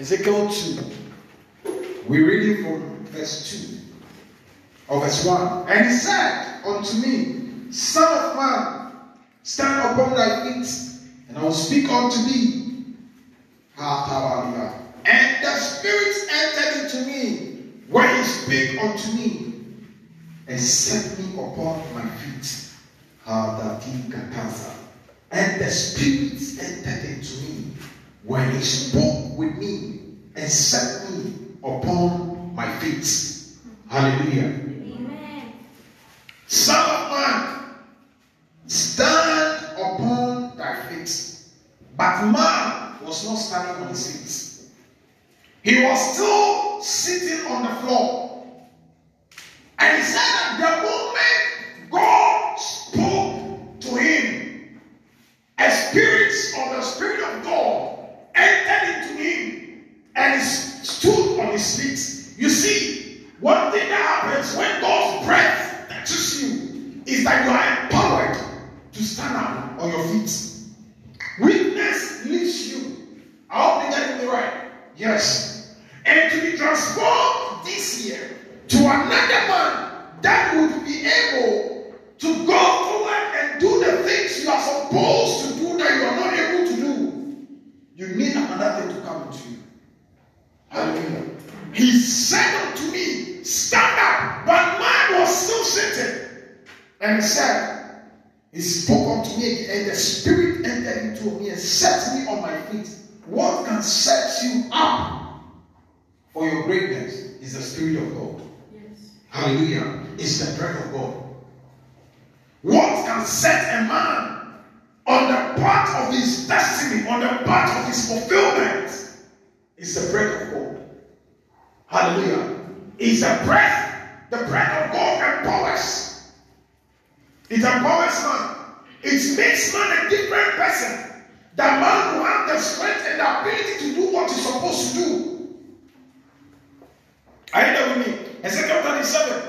Ezekiel 2. We read it from verse 2 or verse 1. And he said unto me, Son of man, stand upon thy feet, and I will speak unto thee. And the Spirit entered into me when he spake unto me, and set me upon my feet. And the Spirit entered into me when he spoke with me and set me upon my feet. Hallelujah. Amen. Son of man, stand upon thy feet. But man was not standing on his feet. He was still sitting on the floor. And he said that the moment God spoke to him, a spirit of the Spirit of God entered into him and stood on his feet. You see, one thing that happens when God's breath touches you is that you are empowered to stand up on your feet. Weakness leaves you. I hope you get me right. Yes. And to be transformed this year to another man that would be able to go forward and do the things you are supposed to do that you are not able to do. You need another thing to come into you. Hallelujah. He said unto me, Stand up. But man was still sitting. And he said, He spoke unto me, and the Spirit entered into me and set me on my feet. What can set you up for your greatness is the Spirit of God. Yes. Hallelujah. It's the breath of God. What can set a man on the path of his destiny, on the path of his fulfillment, is the breath of God. Hallelujah. It's a breath. The breath of God empowers. It empowers man. It makes man a different person. That man will have the strength and the ability to do what he's supposed to do. Are you there with me? Ezekiel 37.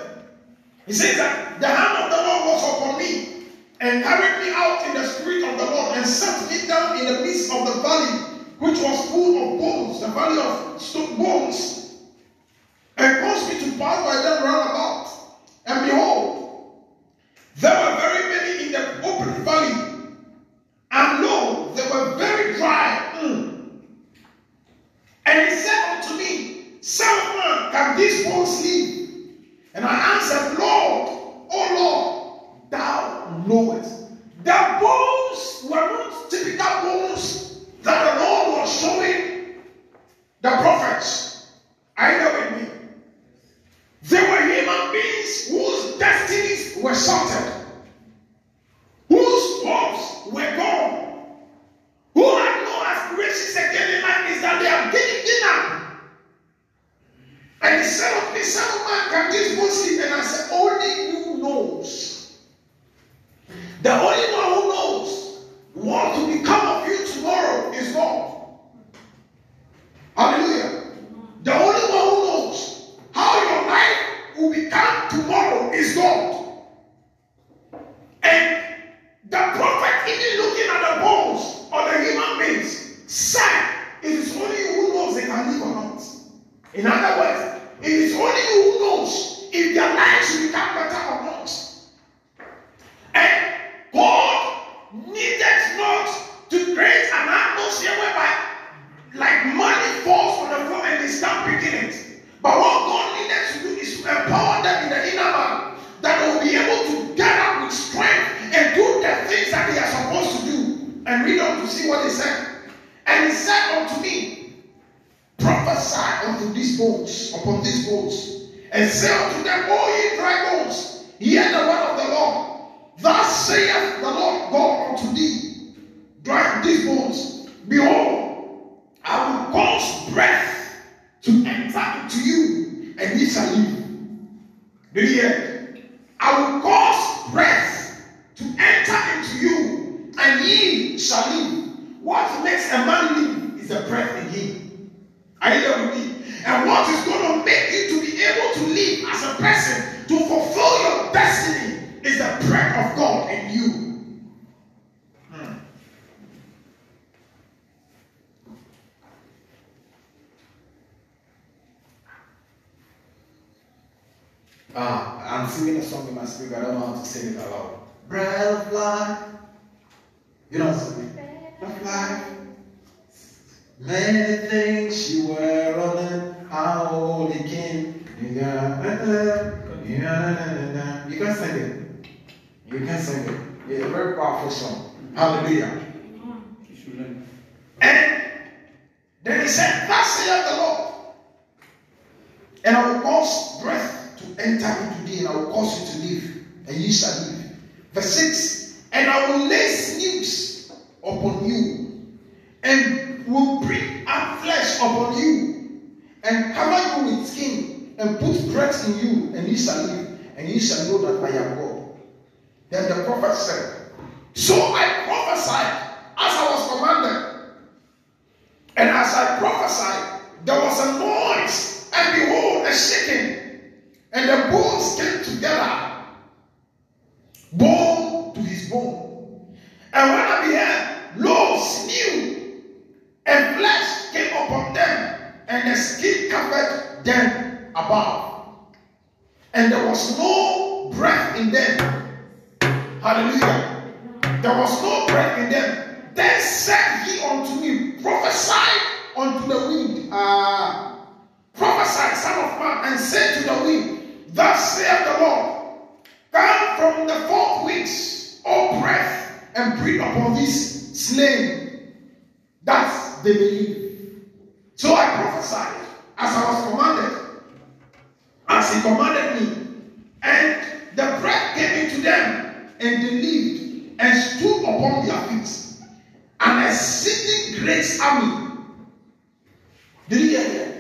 He says that the hand of the Lord was upon me and carried me out in the spirit of the Lord and set me down in the midst of the valley, which was full of bones, the valley of bones and caused me to pass by them round about. And behold, there were very many in the open valley, and lo, they were very dry. Mm. And he said unto me, Son man, can these bones live? And I answered, Lord, O Lord, thou knowest. The bones were not typical bones that the Lord was showing the prophets. Are you there with me? They were human beings whose destinies were shattered, a man live is a breath in him. Are you there with me? And what is going to make you to be able to live as a person, to fulfill your destiny, is the breath of God in you. Hmm. Ah, I'm singing a song in my spirit, I don't know how to sing it aloud. Breath of life. You know what I'm saying? Of life. Many things you were on it, our holy king. You can sing it. You can sing it. It's a very powerful song. Hallelujah. And then he said, Thus saith the Lord. And I will cause breath to enter into thee, and I will cause you to live, and ye shall live. Verse 6 And I will lay sinews upon you, and will bring up flesh upon you, and cover you with skin, and put breath in you, and ye shall live, and ye shall know that I am God. Then the prophet said, So I prophesied as I was commanded. And as I prophesied, there was a noise, and behold, a shaking, and the bones came together, bone to his bone. And when I beheld, and flesh came upon them, and the skin covered them above. And there was no breath in them Hallelujah. There was no breath in them. Then said he unto me, Prophesy unto the wind. Uh, prophesy, son of man, and say to the wind, Thus saith the Lord, Come from the four winds, O breath, and breathe upon this slain, they. So I prophesied as I was commanded, as he commanded me, and the breath came into them and they lived and stood upon their feet. An exceeding great army. Did you hear that?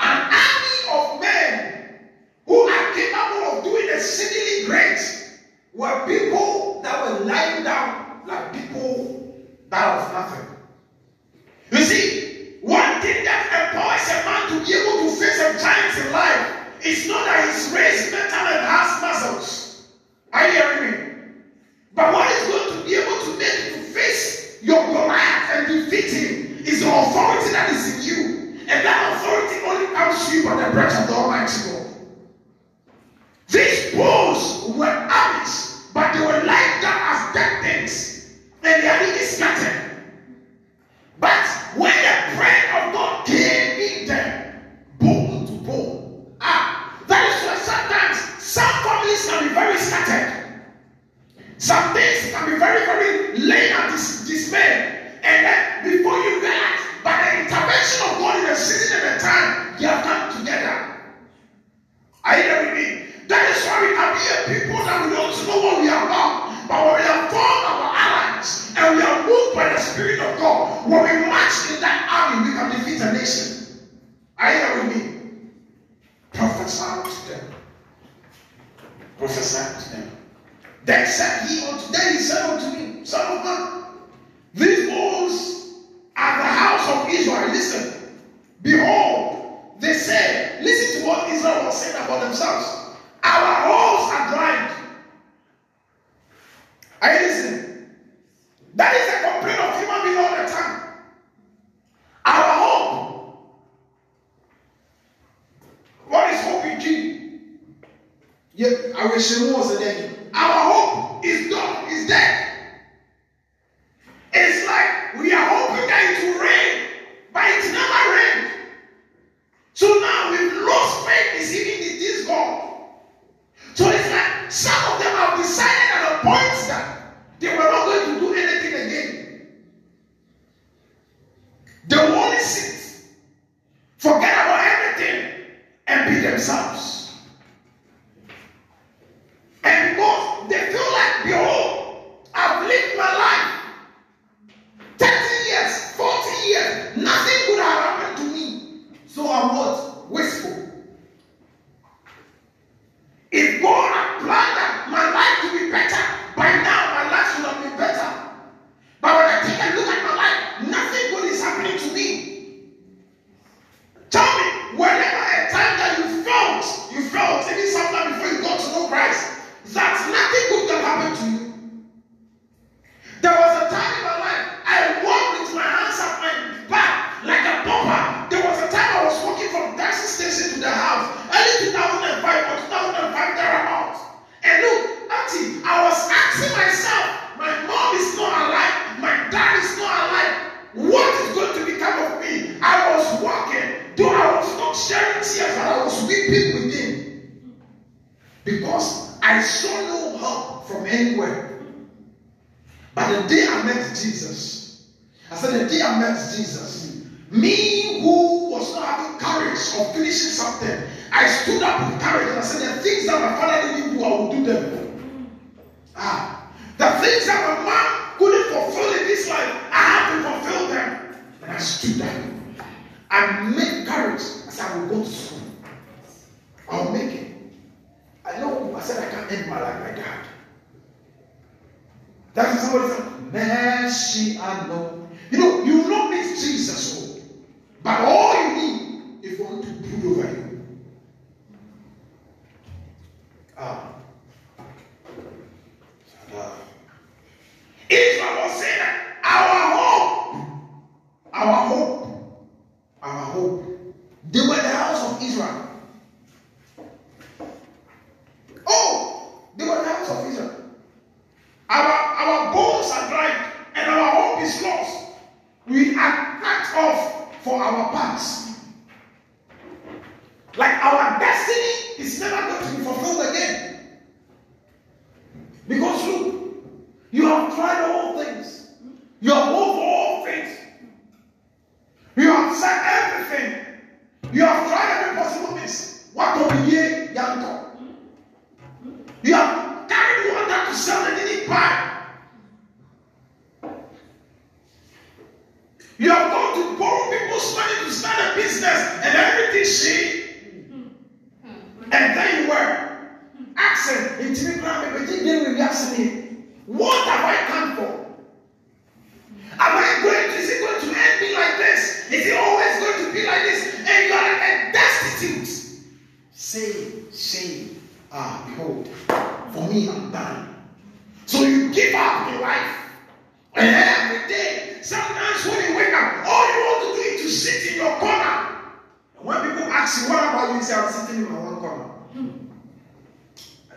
An army of men who are capable of doing exceedingly great were people that were lying down like people that was nothing. You see, one thing that empowers a man to be able to face a giant in life is not that he's raised mental and has muscles. Are you hearing me? But what is going to be able to make you face your Goliath and defeat him is the authority that is in you. And that authority only comes to you by the breath of the Almighty God. These bulls were armies, but they were like that as dead things. And they are really scattered. But when the breath of God came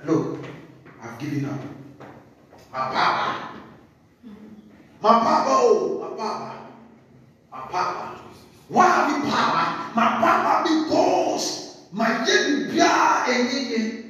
Look, I've given up. My papa. My papa, oh, my papa. My papa. Why have you power? My papa, because my baby, and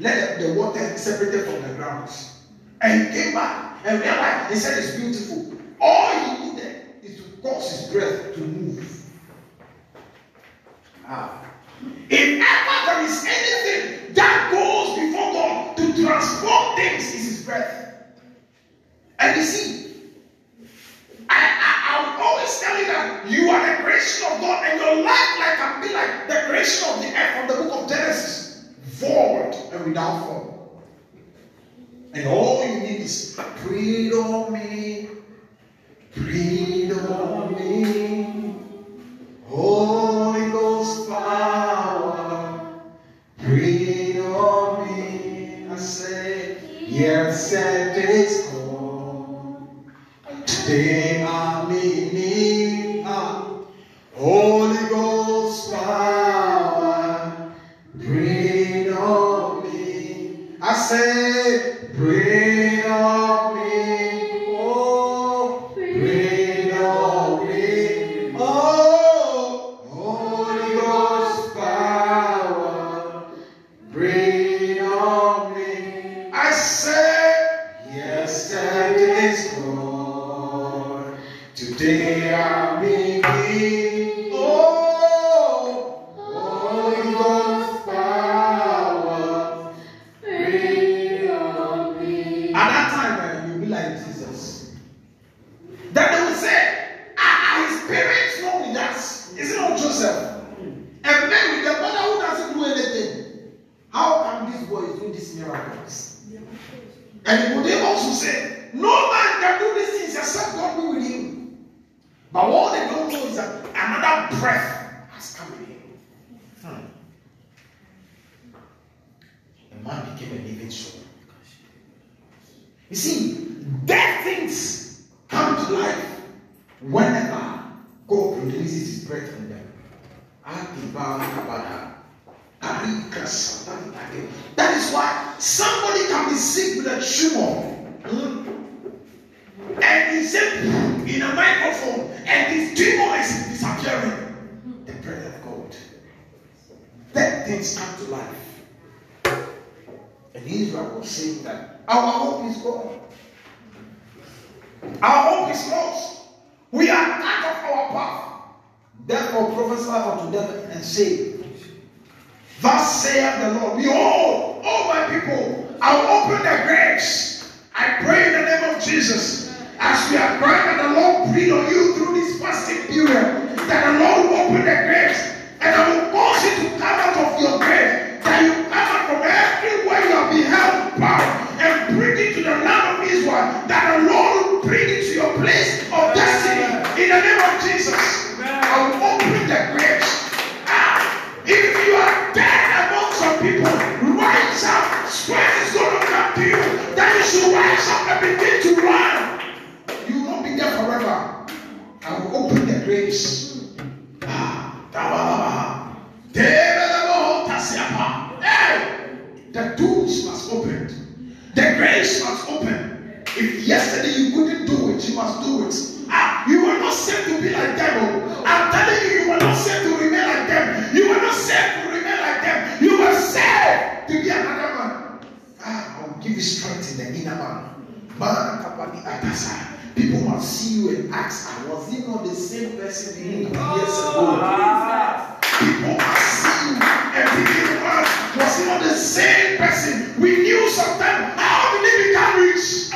let the water separated from the ground. And he came back and realized, he said, It's beautiful. All he needed is to cause his breath to move. Ah. If ever there is anything that goes before God to transform things, is his breath. And you see, I, I, I'm always telling that you are the creation of God, and your life like can be like the creation of the earth from the book of Genesis forward and without form. And all you need is breathe on me, breathe on me, Holy Ghost power, breathe on me. I say, yes, at this today I'm in need. Oh, Thus saith the Lord, Behold, all my people, I will open their graves. I pray in the name of Jesus. As we are praying that the Lord breathe on you through this fasting period, that the Lord will open the graves, and I will cause you to come out of your grave, that you come out from everywhere you have been held bound, and bring it to the land of Israel, that the Lord will bring it to your place of destiny in the name of Jesus. I will open the graves. Ah, if you are dead among some people, rise up. Strength is going to come to you. You rise up and begin to run. You will not be there forever. I will open the graves. The doors must open. The graves must open. If yesterday you couldn't do it, you must do it. Ah, you were not saved to be like them. oh. I'm telling you, you were not saved to remain like them. You were not saved to remain like them. You were saved to be man. Ah, I will give you strength in the inner man. Man, kapani atasa. People must see you and ask, ah, was he not the same person years ago? People must see you and begin to ask, was he not the same person we knew sometime? How did he become rich?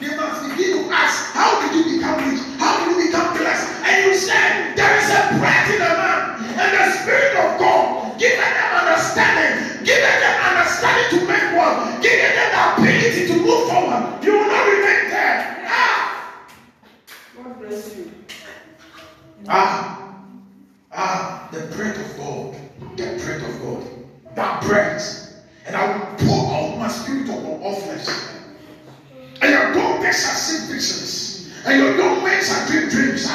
They must begin to ask, how did you become rich? How did you become blessed? And you said, there is a breath in the man, and the Spirit of God giving them understanding, giving them understanding to one, giving them the ability to move forward. You will not remain there. Ah, God bless you. ah, ah, the breath of God, the breath of God, that breath. And I will pour out my spirit upon all flesh. And your daughters shall see visions. And your young men shall dream dreams.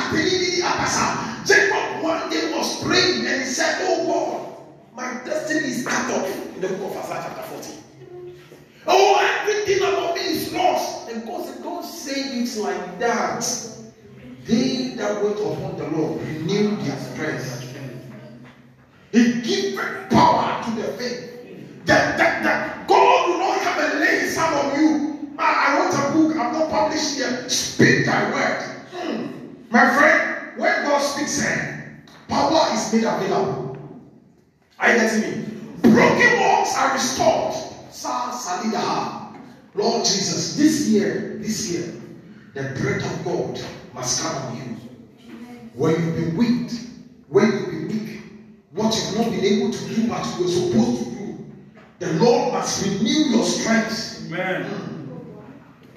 Jacob one day was praying and he said, Oh God, my destiny is cut off. In the book of Isaiah chapter 40. Oh, everything about me is lost. And God said, Don't say it like that. They that wait upon the Lord renew their strength. He gives power to the faith. That, that, that God will not come and lay hand on you. I, I wrote a book, I'm not published yet. Speak thy word. Hmm. My friend, when God speaks, eh, power is made available. Are you getting me? Broken walls are restored. Sa Salidaha. Lord Jesus, this year, this year, the breath of God must come on you. When you've been weak, when you've been weak, what you've not been able to do, but you were supposed to do, the Lord must renew your strength. Hmm.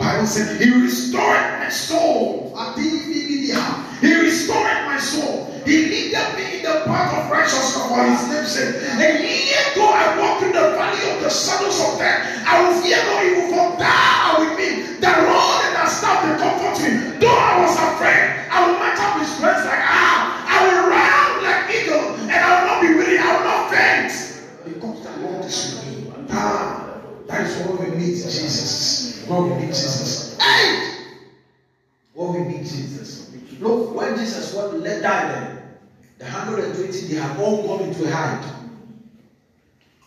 Bible said, He restored my soul. Ah. He restored my soul. He leaded me in the path of righteousness for His name's sake. And yet, though I walk through the valley of the shadows of death, I will fear no evil, for Thou with me. The and the staff they comfort me. Though I was When we meet Jesus. Hey! When we meet Jesus. Look, when Jesus was let die there, the 120, they have all gone into a hide.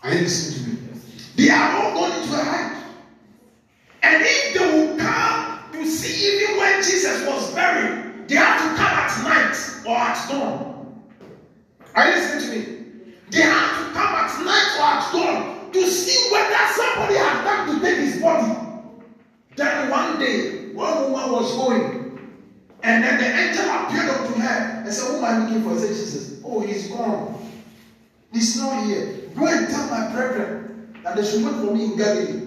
Are you listening to me? They are all gone into a hide. And if they will come, you see, even when Jesus was buried, they have to come at night or at dawn. Are you listening to me? They have to come at night or at dawn to see whether somebody had come to take his body. Then one day, one woman was going, and then the angel appeared unto her and said, Who am I looking for? Said, Jesus, oh, he's gone. He's not here. Go and tell my brethren that they should wait for me in Galilee.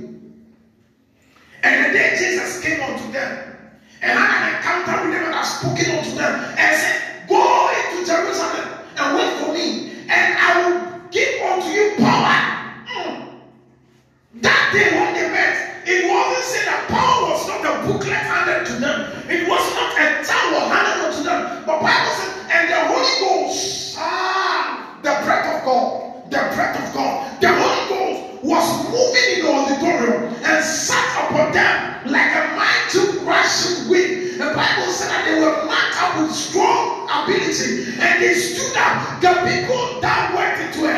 And the day Jesus came unto them, and had an encounter with them and had spoken unto them, and said, Go into Jerusalem and wait for me, and I will give unto you power. Mm. That day when they met, it wasn't said that power was not a booklet handed to them. It was not a towel handed unto them. But Bible said, and the Holy Ghost, ah, the breath of God, the breath of God, the Holy Ghost was moving in the auditorium and sat upon them like a mighty rushing wind. The Bible said that they were marked up with strong ability and they stood up. The people that went into a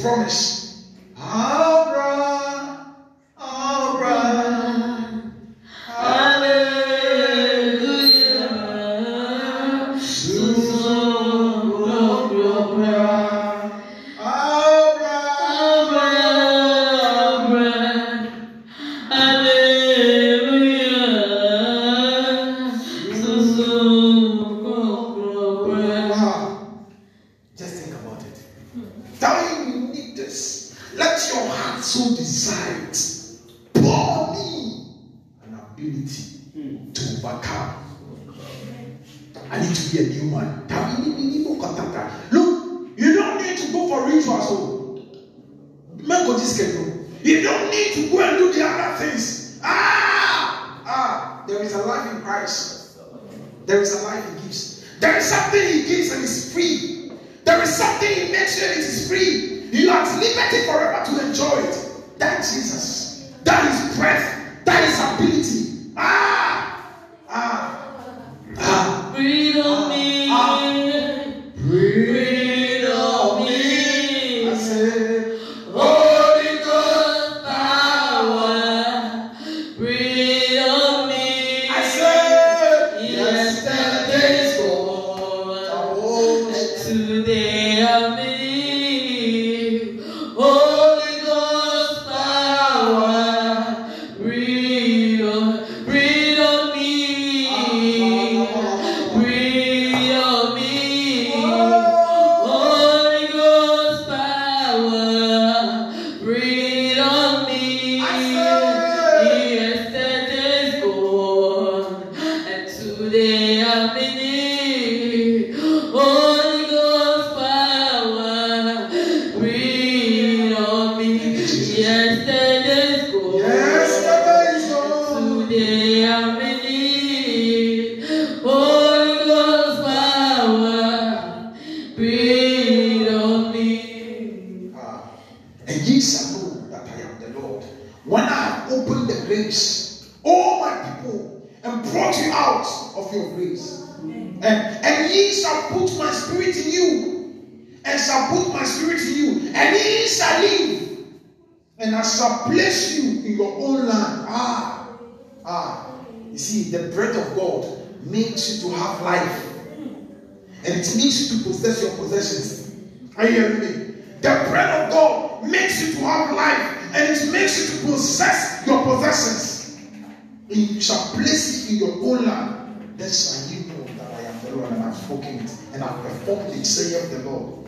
promise.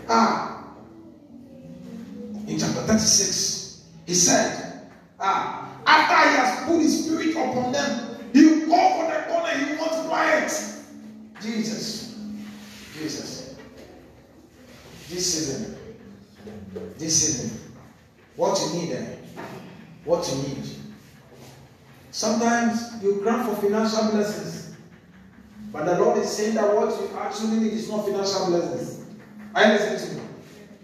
Ah. In chapter 36, he said, Ah, after he has put his spirit upon them, he will call for the corner, he will multiply it. Jesus. Jesus. This season. This season. What you need eh? What you need. Sometimes you grant for financial blessings. But the Lord is saying that what you actually need is not financial blessings. Are you listening to me?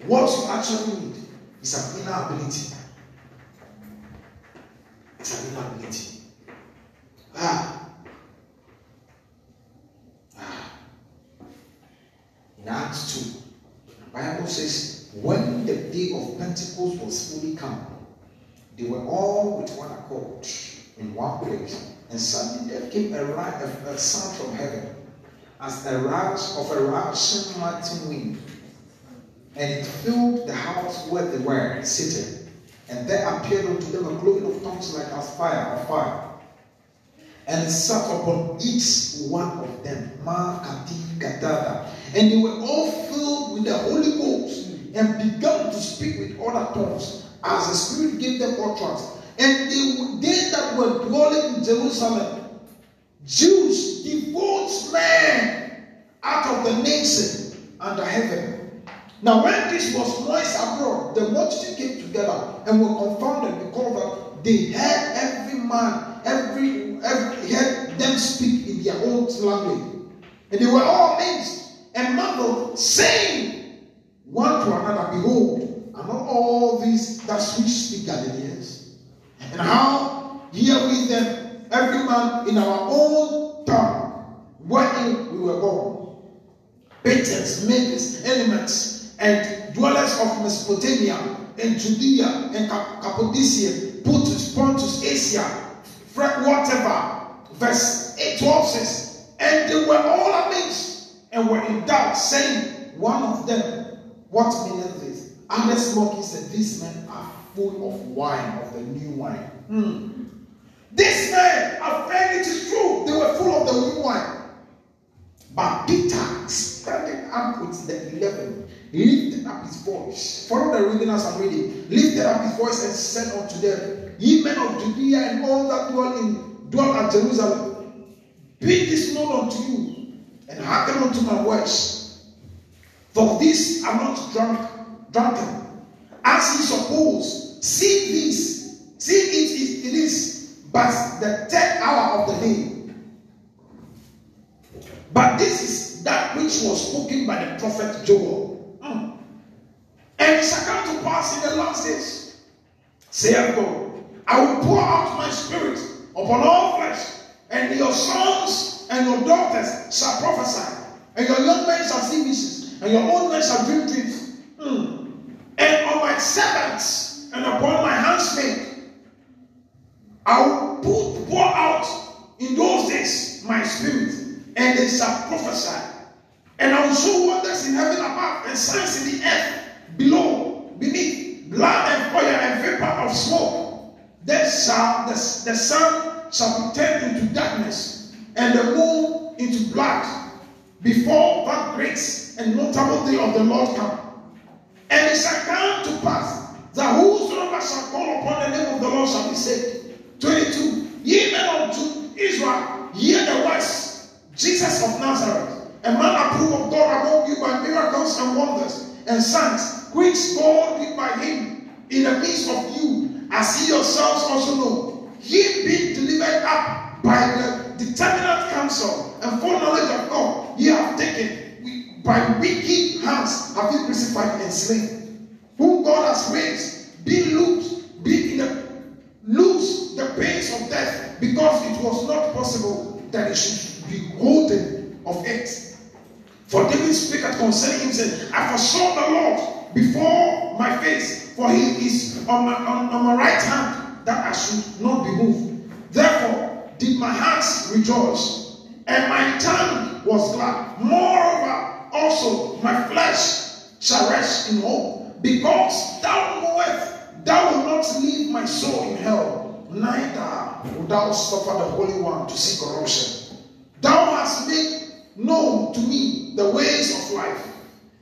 What you actually need is an inner ability. It's an inner ability. Ah. Ah. In Acts 2, the Bible says, when the day of Pentecost was fully come, they were all with one accord in one place. And suddenly there came a, a, a sound from heaven as a rush of a rushing mighty wind. And it filled the house where they were sitting. And there appeared unto them a clothing of tongues like as fire of fire. And sat upon each one of them. And they were all filled with the Holy Ghost and began to speak with other tongues as the Spirit gave them utterance. And they, they that were dwelling in Jerusalem, Jews, devout men out of the nation under heaven. Now, when this was noised abroad, the multitude came together and were confounded because they heard every man, every, every heard them speak in their own language. And they were all amazed and marveled, saying one to another, Behold, are not all these that which speak Galileans? And how hear we them, every man in our own tongue, wherein we were born? Parthians, makers, Elamites, and dwellers of Mesopotamia, and Judea, and Cap- Cappadocia, Pontus, Pontus, Asia, whatever. Verse 8, 12 says, And they were all amazed and were in doubt, saying, One of them, What meaneth this? And Others mocking said, These men are full of wine, of the new wine. Hmm. These men are afraid it is true. They were full of the new wine. But Peter, standing up with the eleven, lifted up his voice. Follow the reading as I'm reading. Lifted up his voice and said unto them, Ye men of Judea and all that dwell in dwell at Jerusalem, be this known unto you, and hearken unto my words. For these are not drunk, drunken, as ye suppose. See this, see it, it, it is but the third hour of the day. But this is that which was spoken by the prophet Joel. And it shall come to pass in the last days, saith God, I will pour out my spirit upon all flesh, and your sons and your daughters shall prophesy, and your young men shall see visions, and your old men shall dream dreams. Mm. And on my servants and upon my handmaid, I will put pour out in those days my spirit, and they shall prophesy. And I will show wonders in heaven above and signs in the earth below, beneath, blood and fire and vapor of smoke. Then shall the, the sun shall be turned into darkness, and the moon into blood, before that great and notable day of the Lord come. And it shall come to pass that whosoever shall call upon the name of the Lord shall be saved. 22. Ye men of Israel, hear the words. Jesus of Nazareth, a man approved of God among you by miracles and wonders and signs, which God did by him in the midst of you, as ye yourselves also know. Ye being delivered up by the determinate counsel and foreknowledge of God, ye have taken by wicked hands have you crucified and slain, whom God has raised, be loosed, be in the lose the pains of death, because it was not possible that he should be holden of it. For David speaketh concerning him, saying, I foresaw the Lord before my face, for he is on my, on, on my right hand, that I should not be moved. Therefore did my heart rejoice, and my tongue was glad. Moreover, also my flesh shall rest in hope, because thou knowest thou wilt not leave my soul in hell, neither wilt thou suffer the Holy One to see corruption. Thou hast made known to me the ways of life,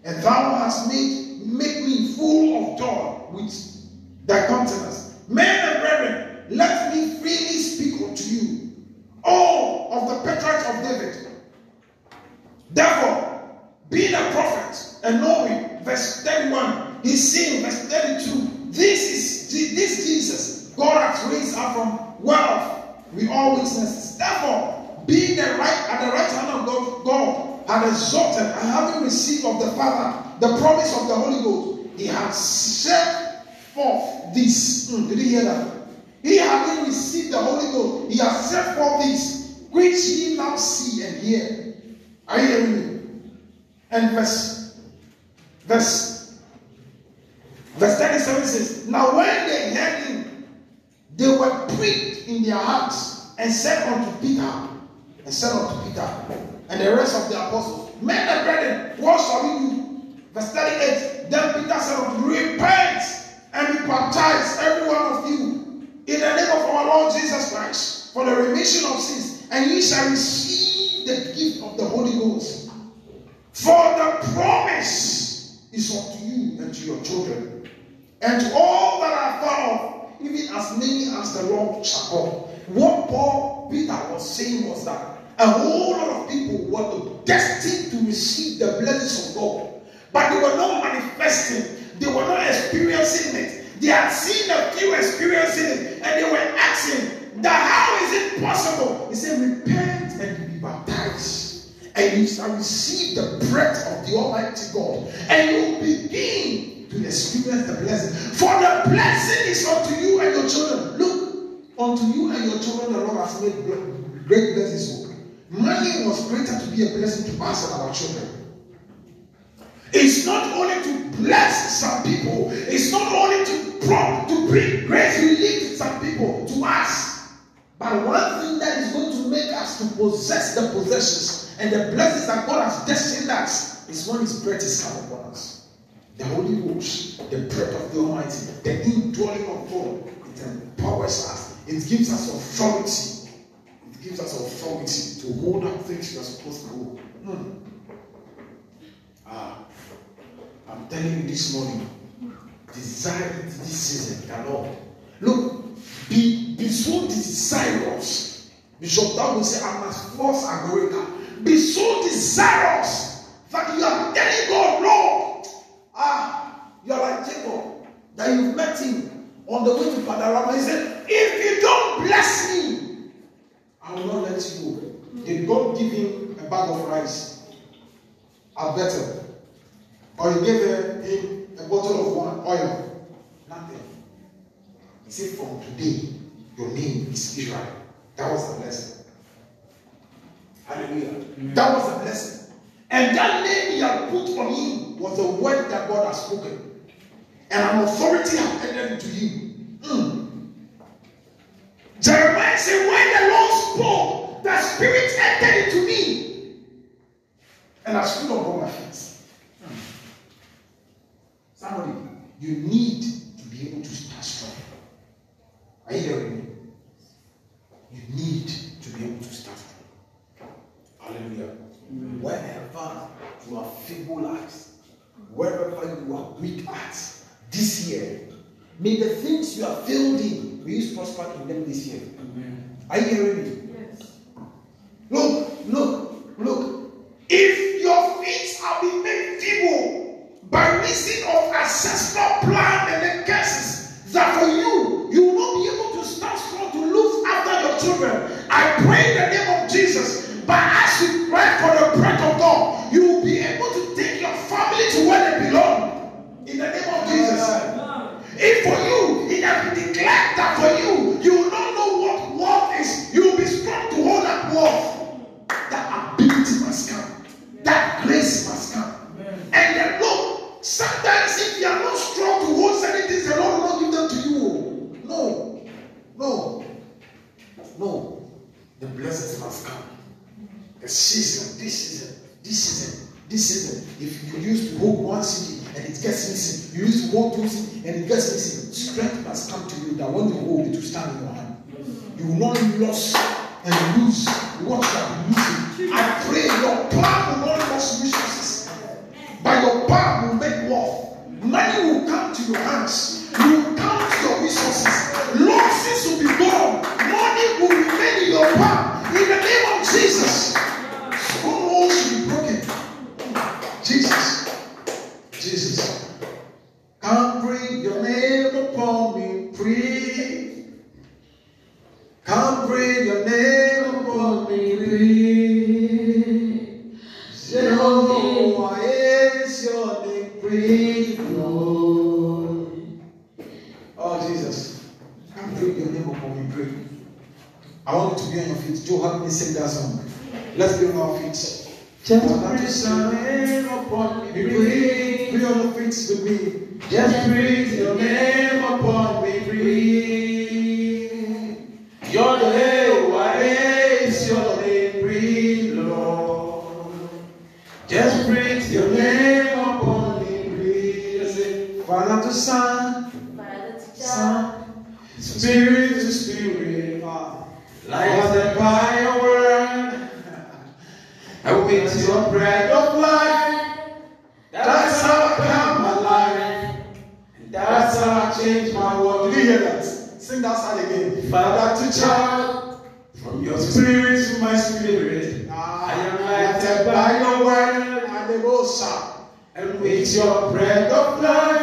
and thou hast made make me full of joy with thy countenance. Men and brethren, let me freely speak unto you all of the patriarchs of David. Therefore, being a prophet and knowing, verse 31, he's saying, verse 32, this is this Jesus God has raised up from wealth. We all witnesses. Therefore, being the right at the right hand of God, God had exalted and having received of the Father the promise of the Holy Ghost, he has set forth this. Mm, did you hear that? He having received the Holy Ghost, he has set forth this, which ye now see and hear. Are you hearing me? And verse, verse, verse 37 says, Now when they heard him, they were pricked in their hearts and said unto Peter, and said unto Peter, and the rest of the apostles, Men and brethren, what shall we do? Verse 38, Then Peter said Repent and be baptized, every one of you, in the name of our Lord Jesus Christ, for the remission of sins, and ye shall receive the gift of the Holy Ghost. For the promise is unto you and to your children, and to all that are far off, even as many as the Lord shall call. What Paul Peter was saying was that a whole lot of people were destined to receive the blessings of God, but they were not manifesting, they were not experiencing it. They had seen a few experiencing it, and they were asking that how is it possible? He said, Repent and be baptized, and you shall receive the breath of the Almighty God, and you begin to experience the blessing. For the blessing is unto you and your children. Look, unto you and your children, the Lord has made great blessings. Money was created to be a blessing to us and our children. It's not only to bless some people, it's not only to, to bring great relief to some people, to us. But one thing that is going to make us to possess the possessions and the blessings that God has destined us is when His breath is upon us. The Holy Ghost, the breath of the Almighty, the indwelling of God, it empowers us. It gives us authority. Gives us authority to hold up things we are supposed to hold. Hmm. Ah, I'm telling you this morning, desire this season, the Lord. Look, be, be so desirous. Bishop Dow will say, I must force Agorica. Be so desirous that you are telling God, Lord, ah, you are like Jacob, that you've met him on the way to Padarama. He said, If you don't bless me, I will not let you go. Did God give him a bag of rice? A better. Or he gave him a bottle of oil. Nothing. He said, From today, your name is Israel. That was a blessing. Hallelujah. That was a blessing. And that name he had put on him was the word that God has spoken. And an authority has entered into him. Mm. Jeremiah said, When the Lord Spirit entered into me. And I stood upon my feet. Somebody, you need to be able to stand strong. Are you hearing me? You need to be able to stand strong. Hallelujah. Wherever you are feeble at, wherever you are weak at, this year, may the things you are failed in, may you prosper in them this year. Are you hearing me? Yes. Look, look, look. If your feet have been made feeble by reason of ancestral plan and the curses, that for you, you will not be able to stand strong to look after your children. I pray in the name of Jesus. But as you pray for the breath of God, you will be able to take your family to where they belong. In the name of Jesus. If for you, it has been declared that for you, you will not know what wealth is. You will be strong to hold that wealth. That ability must come. That grace must come. And then look, sometimes if you are not strong to hold certain things, the Lord will not give them to you. No. No. No. The blessings must come. The season, this season, this season, this season. If you used to hold one city and it gets missing, you used to hold two cities and it gets missing, strength must come to you that when you hold it will stand in your hand. You will not lose and lose what you have losing. I pray your plan will not lose resources. By your power will make wealth. Money will come to your hands. You will count your resources. Feet. Joe, help me sing that song. Let's be on our feet. Just bring your name upon me, pray. Be on your feet with me. Just bring your name upon me, pray. Your name, what is your name, pray, Lord. Just bring your name upon me, pray. Say, Father to Son, Son, Spirit to Spirit, lighted by your word, with your bread of life, that's how I come alive. That's how I change my world. Did you hear that? Sing that song again. Father to child, from your spirit to my spirit, ah, ah, I am lighted by your word and the Bosa. And with your bread of life,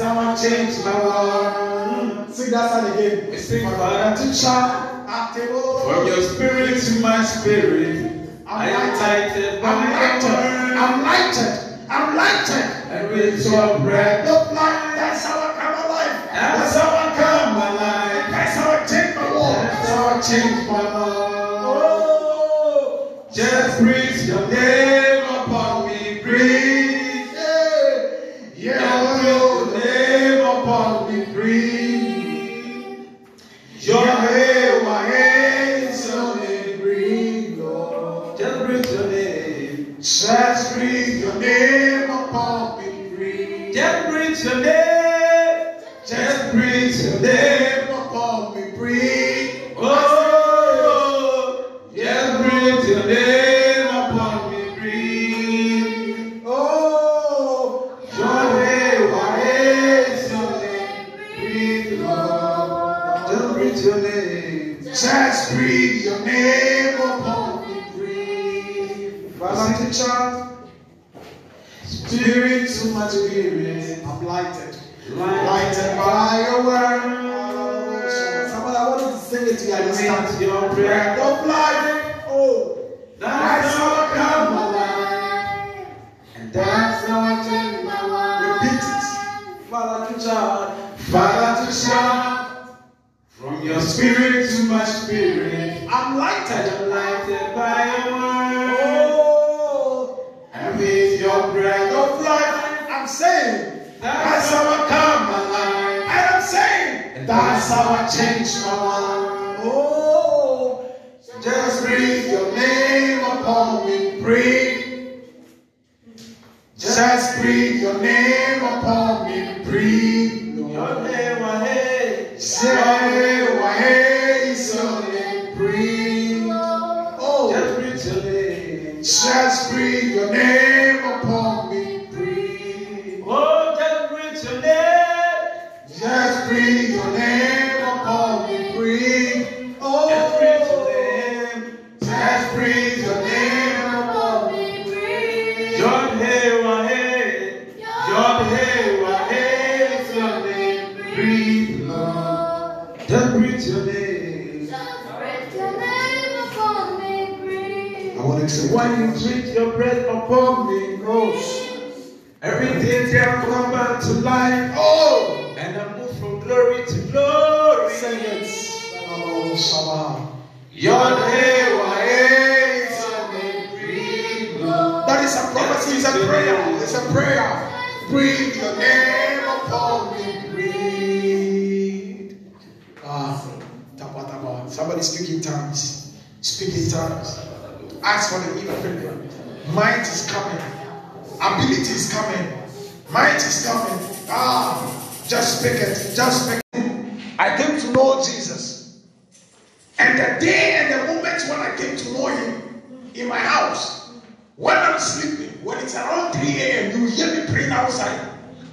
changed my world. Hmm, sing that song again. We sing Father to child. From your spirit to my spirit. I am lighted I'm lighted. I'm lighted. I'm lighted. And with your breath, Look like that's how I come alive. that's how I come alive. That's how I take my walk. That's how I change my world. Oh, Just breathe your name to my spirit, I'm lighted. I'm lighted by your word. Oh, And with your breath of life. I'm saying. that's how I come alive. And I'm saying. And that's how I change my world. Oh, Just breathe your name upon me. breathe. Just breathe your name upon me. Breathe. Your name, my head. Say, Ask for the infinite. Might is coming. Ability is coming. Might is coming. Ah, just speak it. Just speak it. I came to know Jesus. And the day and the moment when I came to know him in my house, when I'm sleeping, when it's around 3 a.m., you hear me praying outside.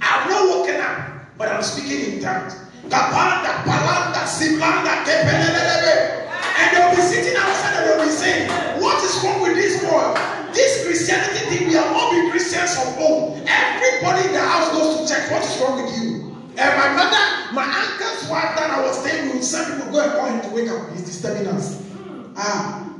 I've not woken up, but I'm speaking in tongues. Kapanda, palanda. And they'll be sitting outside and they'll be saying, What is wrong with this boy? This Christianity thing, we have all been Christians from home. Everybody in the house goes to church. What is wrong with you? And my mother, my uncle's wife that I was staying with, some people go and call him to wake up. He's disturbing us. Ah,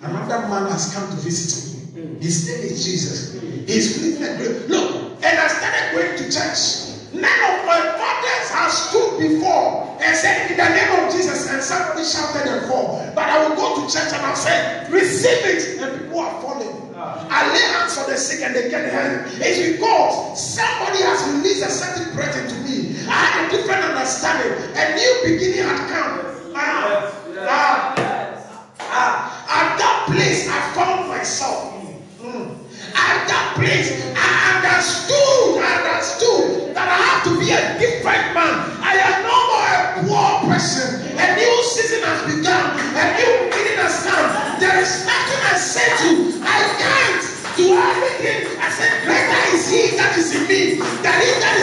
another man has come to visit me. His name is Jesus. He's living a great. Look, and I started going to church. None of my fathers have stood before and said, In the name of Jesus, and somebody shouted and fall. But I will go to church and I'll say, Receive it, and people are falling. I lay hands on the sick and they get help. It's because somebody has released a certain breath into me. I had a different understanding. A new beginning had come. Ah, ah, ah. At that place, I found myself. At that place, I understood, I understood that I have to be a different man. I am no more a poor person. A new season has begun. A new beginning has come. There is nothing I say to. I can't do everything. I said, greater is he that is in me than he that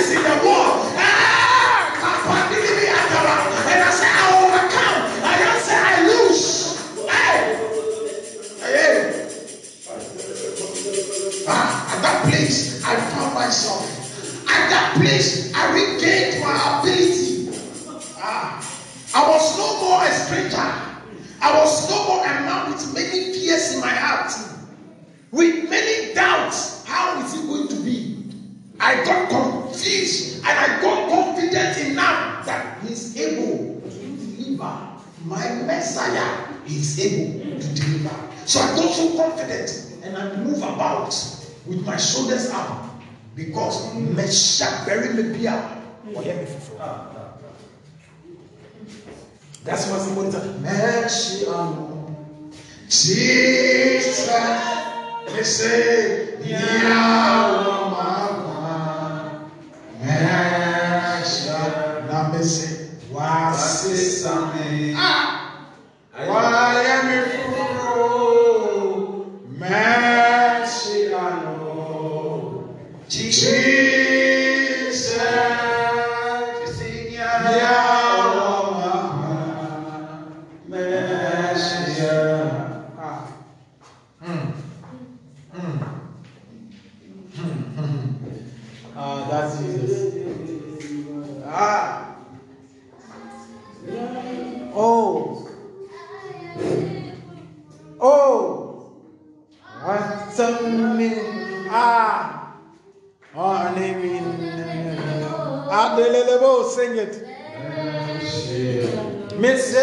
That's what somebody said. Mercy on Jesus. They say, Yahweh, mercy. Now, mercy. Why, sister, me. Ah! Oh. Oh. Ah. ah oh, I mean. Adelelebo, ah, sing it. Miss